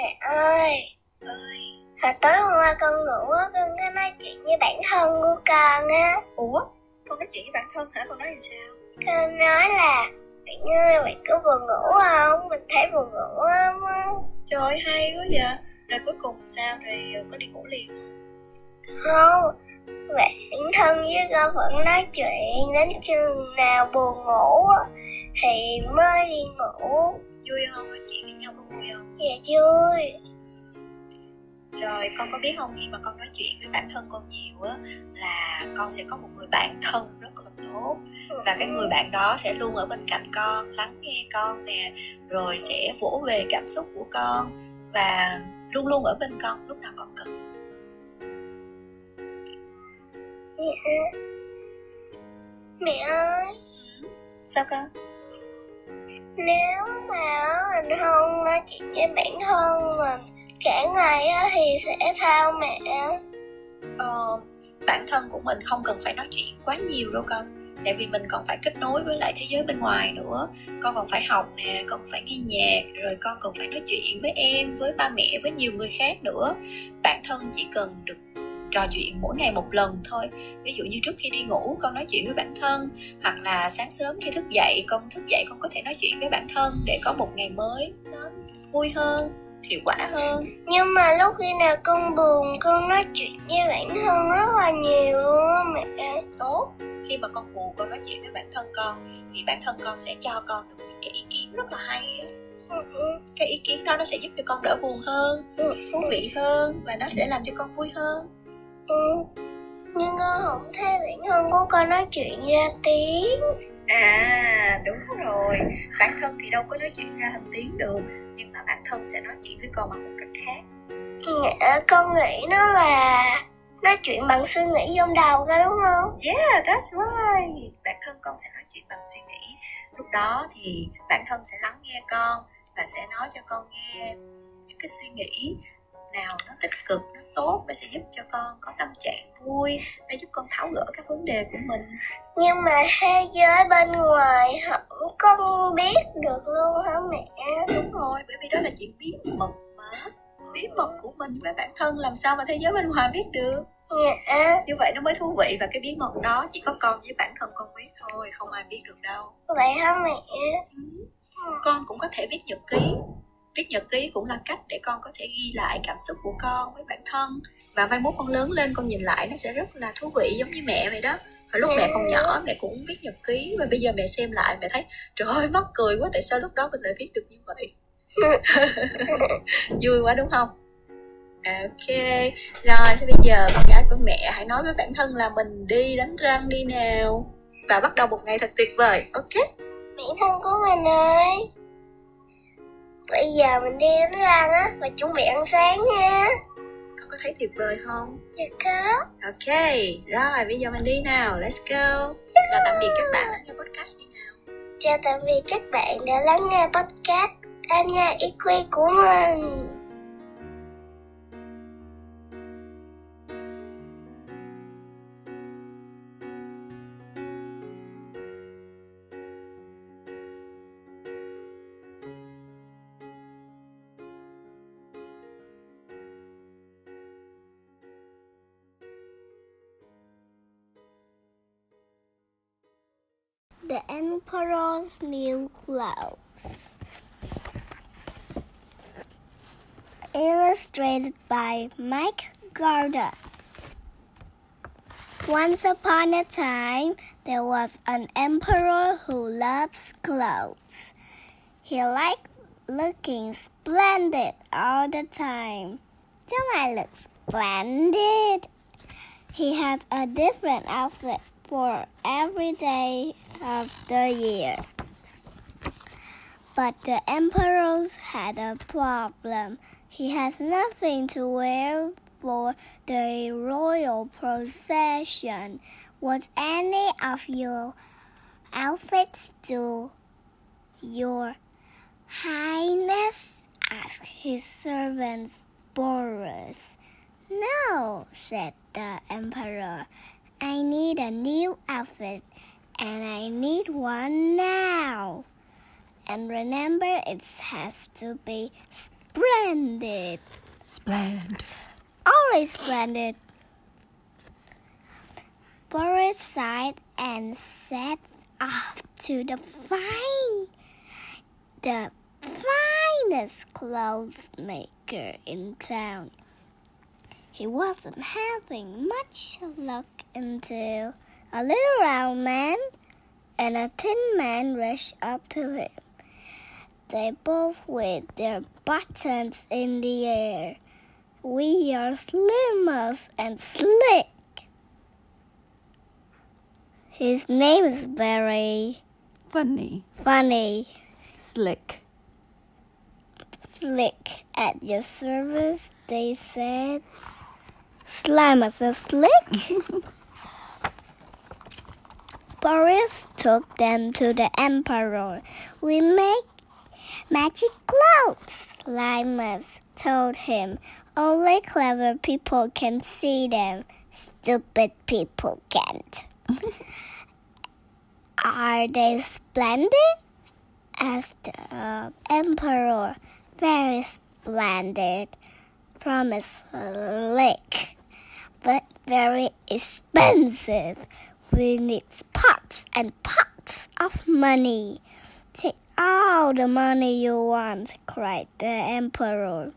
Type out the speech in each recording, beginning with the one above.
Mẹ ơi, ơi hồi tối hôm qua con ngủ á, con có nói chuyện với bản thân của con á. ủa? Con nói chuyện với bản thân hả? Con nói làm sao? Con nói là Bạn ơi, bạn có buồn ngủ không? Mình thấy buồn ngủ lắm á. trời hay quá vậy. Rồi cuối cùng sao? Rồi có đi ngủ liền không? Không, bản thân với con vẫn nói chuyện đến chừng nào buồn ngủ thì mới đi ngủ. vui không nói chuyện với nhau có vui không Dạ vui. rồi con có biết không khi mà con nói chuyện với bản thân con nhiều á là con sẽ có một người bạn thân rất là tốt và cái người bạn đó sẽ luôn ở bên cạnh con lắng nghe con nè rồi sẽ vỗ về cảm xúc của con và luôn luôn ở bên con lúc nào con cần Dạ. Mẹ ơi, sao con nếu mà mình không nói chuyện với bản thân mình cả ngày thì sẽ sao mẹ? ờ, bản thân của mình không cần phải nói chuyện quá nhiều đâu con tại vì mình còn phải kết nối với lại thế giới bên ngoài nữa con còn phải học nè con phải nghe nhạc rồi con còn phải nói chuyện với em với ba mẹ với nhiều người khác nữa bản thân chỉ cần được trò chuyện mỗi ngày một lần thôi. Ví dụ như trước khi đi ngủ con nói chuyện với bản thân hoặc là sáng sớm khi thức dậy con thức dậy con có thể nói chuyện với bản thân để có một ngày mới nó vui hơn hiệu quả hơn. Nhưng mà lúc khi nào con buồn con nói chuyện với bản thân rất là nhiều luôn mẹ. tốt. Khi mà con buồn con nói chuyện với bản thân con thì bản thân con sẽ cho con được những cái ý kiến rất là hay. Á. Ừ, cái ý kiến đó nó sẽ giúp cho con đỡ buồn hơn ừ, thú vị hơn và nó sẽ làm cho con vui hơn ừ. Nhưng con không thấy bản thân của con nói chuyện ra tiếng. à đúng rồi bản thân thì đâu có nói chuyện ra thành tiếng được nhưng mà bản thân sẽ nói chuyện với con bằng một cách khác Dạ, con nghĩ nó là nói chuyện bằng suy nghĩ trong đầu ra đúng không? yeah that's right bản thân con sẽ nói chuyện bằng suy nghĩ lúc đó thì bản thân sẽ lắng nghe con và sẽ nói cho con nghe những cái suy nghĩ nào nó tích cực nó tốt nó sẽ giúp cho con có tâm trạng vui để giúp con tháo gỡ các vấn đề của mình Nhưng mà thế giới bên ngoài không con biết được luôn hả mẹ? đúng rồi bởi vì đó là chuyện bí mật mà bí mật của mình với bản thân làm sao mà thế giới bên ngoài biết được Dạ, như vậy nó mới thú vị và cái bí mật đó chỉ có con với bản thân con biết thôi không ai biết được đâu vậy hả mẹ? Ừ. con cũng có thể viết nhật ký viết nhật ký cũng là cách để con có thể ghi lại cảm xúc của con với bản thân. Và mai mốt con lớn lên con nhìn lại nó sẽ rất là thú vị giống như mẹ vậy đó. Hồi lúc mẹ còn nhỏ mẹ cũng viết nhật ký và bây giờ mẹ xem lại mẹ thấy trời ơi mắc cười quá tại sao lúc đó mình lại viết được như vậy? Vui quá đúng không? Ok rồi thì bây giờ con gái của mẹ hãy nói với bản thân là mình đi đánh răng đi nào. Và bắt đầu một ngày thật tuyệt vời ok? Mẹ thân của mình ơi Bây giờ mình đi đánh răng á Và chuẩn bị ăn sáng nha. Con có thấy tuyệt vời không? Dạ có. Ok, rồi bây giờ mình đi nào, let's go. Chào tạm biệt các bạn lắng nghe podcast đi nào. Chào tạm biệt các bạn đã lắng nghe podcast Anya Equi của mình The Emperor's New Clothes Illustrated by Mike Gordon Once upon a time, there was an emperor who loves clothes. He liked looking splendid all the time. Don't I look splendid? He had a different outfit for every day of the year. But the emperor had a problem. He had nothing to wear for the royal procession. Was any of your outfits do? your highness? asked his servant Boris. No, said the emperor. I need a new outfit and I need one now. And remember, it has to be splendid. Splendid. Always splendid. Boris sighed and set off to the fine, the finest clothes maker in town. He wasn't having much luck until a little round man and a thin man rushed up to him. They both waved their buttons in the air. We are Slimus and slick. His name is very Funny. funny. Slick. Slick at your service, they said. Slimus and slick. Boris took them to the emperor. We make magic clouds, Slimus told him. Only clever people can see them. Stupid people can't. Are they splendid? asked the emperor. Very splendid, promised Lick, but very expensive. We need pots and pots of money. Take all the money you want, cried the emperor.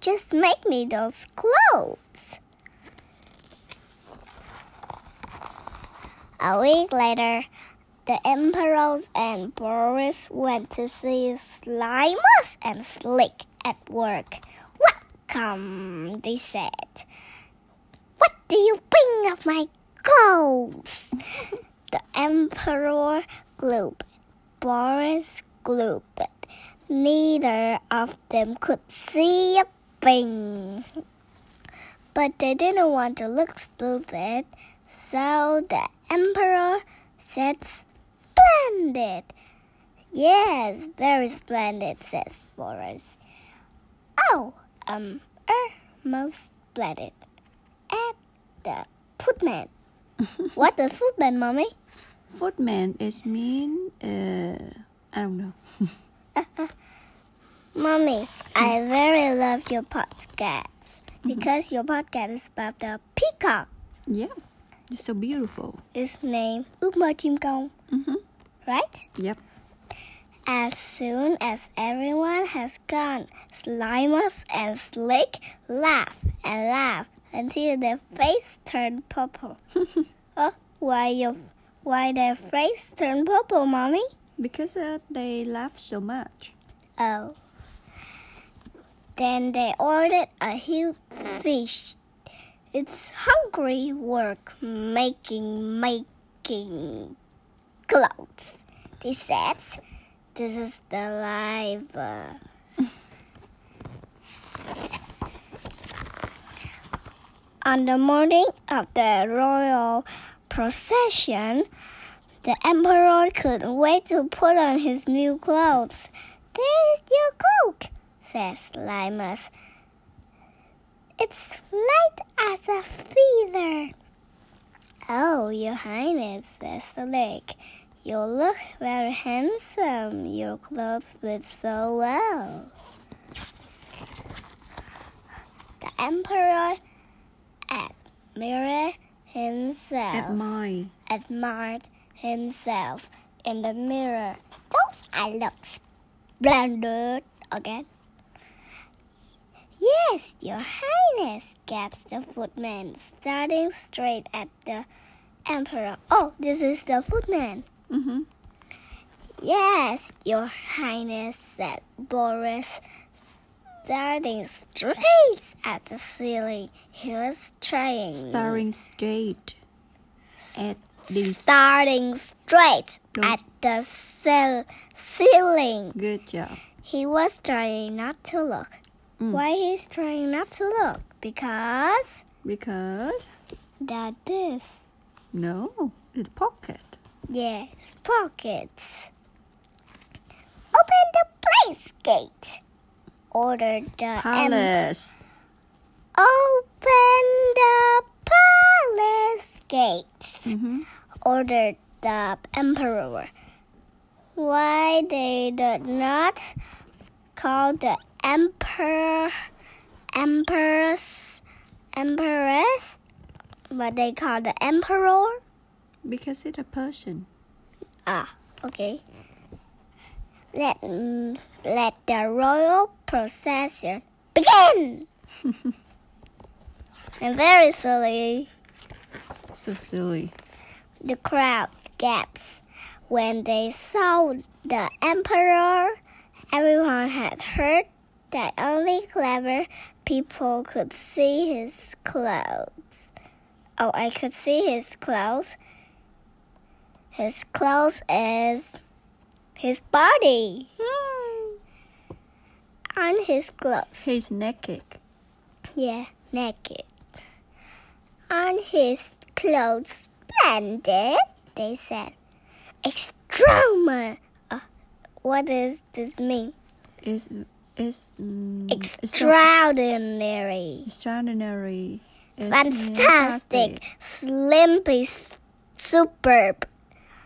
Just make me those clothes. A week later, the emperor and Boris went to see Slimus and Slick at work. Welcome, they said. Do you think of my clothes? the emperor glooped. Boris glooped. Neither of them could see a thing. But they didn't want to look stupid, so the emperor said, Splendid! Yes, very splendid, says Boris. Oh, um, er, most splendid. At the footman. what the footman, mommy? Footman is mean. Uh, I don't know. Mommy, I very love your podcast because your podcast is about the peacock. Yeah. It's so beautiful. Its name Ước mơ chim công, Mm-hmm. right? Yep. As soon as everyone has gone, Slimus and Slick laugh and laugh until their face turned purple. oh, why your why their face turned purple, mommy? Because uh, they laugh so much. Oh. Then they ordered a huge fish. It's hungry work making making clothes. They said, "This is the life." On the morning of the royal procession, the emperor couldn't wait to put on his new clothes. There is your cloak, says Slimus. It's light as a feather. Oh, your highness, says the lake. You look very handsome. Your clothes fit so well. The emperor admired himself Admire. admired himself in the mirror. Don't I look splendid again? Yes, your highness, gasped the footman, starting straight at the emperor. Oh, this is the footman. Mm-hmm. Yes, your highness, said Boris, starting straight at the ceiling. He was trying. Staring straight at starting straight Don't- at the ceiling. Good job. He was trying not to look. Mm. Why he's trying not to look? Because Because that this. no, it's pocket. Yes, pockets. Open the place gate. Ordered the em- Palace. Open the palace gates. mm-hmm. ordered the emperor. Why they did not call the emperor, empress, empress, what they call the emperor. Because it's a person. Ah, okay. Let let the royal procession begin. and very silly, So silly. the crowd gasps when they saw the emperor. Everyone had heard that only clever people could see his clothes. Oh, I could see his clothes. His clothes is his body. Hmm. On his clothes. He's naked. Yeah, naked. And his clothes, splendid, they said. Extraordinary. Uh, what does this mean? It's, it's, mm, Extraordinary. extraordinary. It's Fantastic. Slimpy. Superb.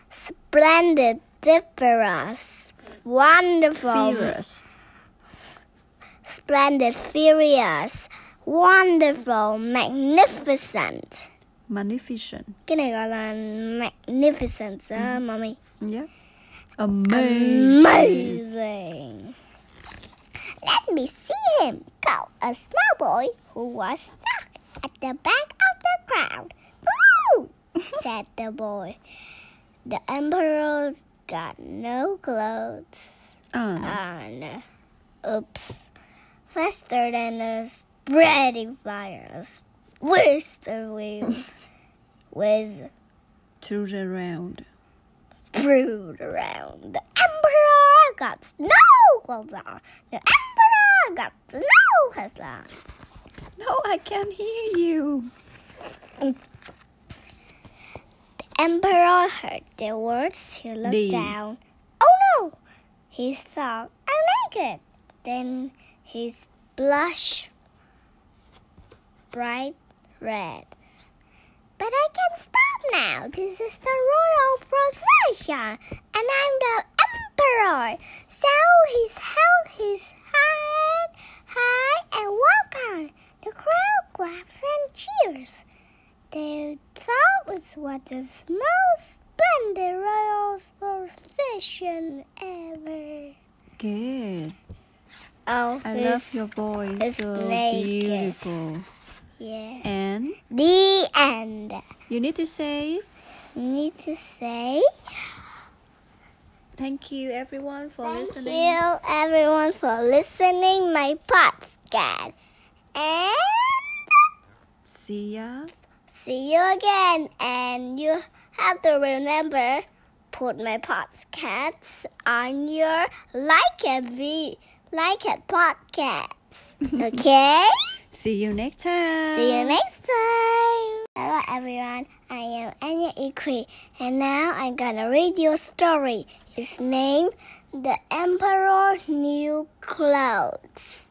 Splendid. Differous. Wonderful. Furious. Splendid. Furious. Wonderful. Magnificent. Magnificent. Cái này gọi là magnificent á, mm. mommy. Yeah. Amazing. Amazing. Let me see him go. A small boy who was stuck at the back of the crowd. Ooh, said the boy. The emperor got no clothes Um, on. Oops. Faster than a spreading fire. Blister wheels with to the round. brewed around. The emperor got no clothes on. The emperor got no clothes on. No, I can't hear you. Emperor heard the words. He looked down. Oh no! He thought, I'm naked. Then his blush bright red. But I can stop now. This is the royal procession, and I'm the emperor. So he held his head high and on. The crowd claps and cheers. They thought it was the most splendid royal procession ever. Good. Oh, I love your voice. it's So naked. beautiful. Yeah. And The end. you need to say Need to say thank you everyone for thank listening. Thank you everyone for listening my podcast. And See ya. See you again. And you have to remember put my podcast on your like it v like it podcast. Okay? See you next time. See you next time. Hello everyone, I am Anya Ikui and now I'm gonna read you a story. It's named The Emperor New Clothes.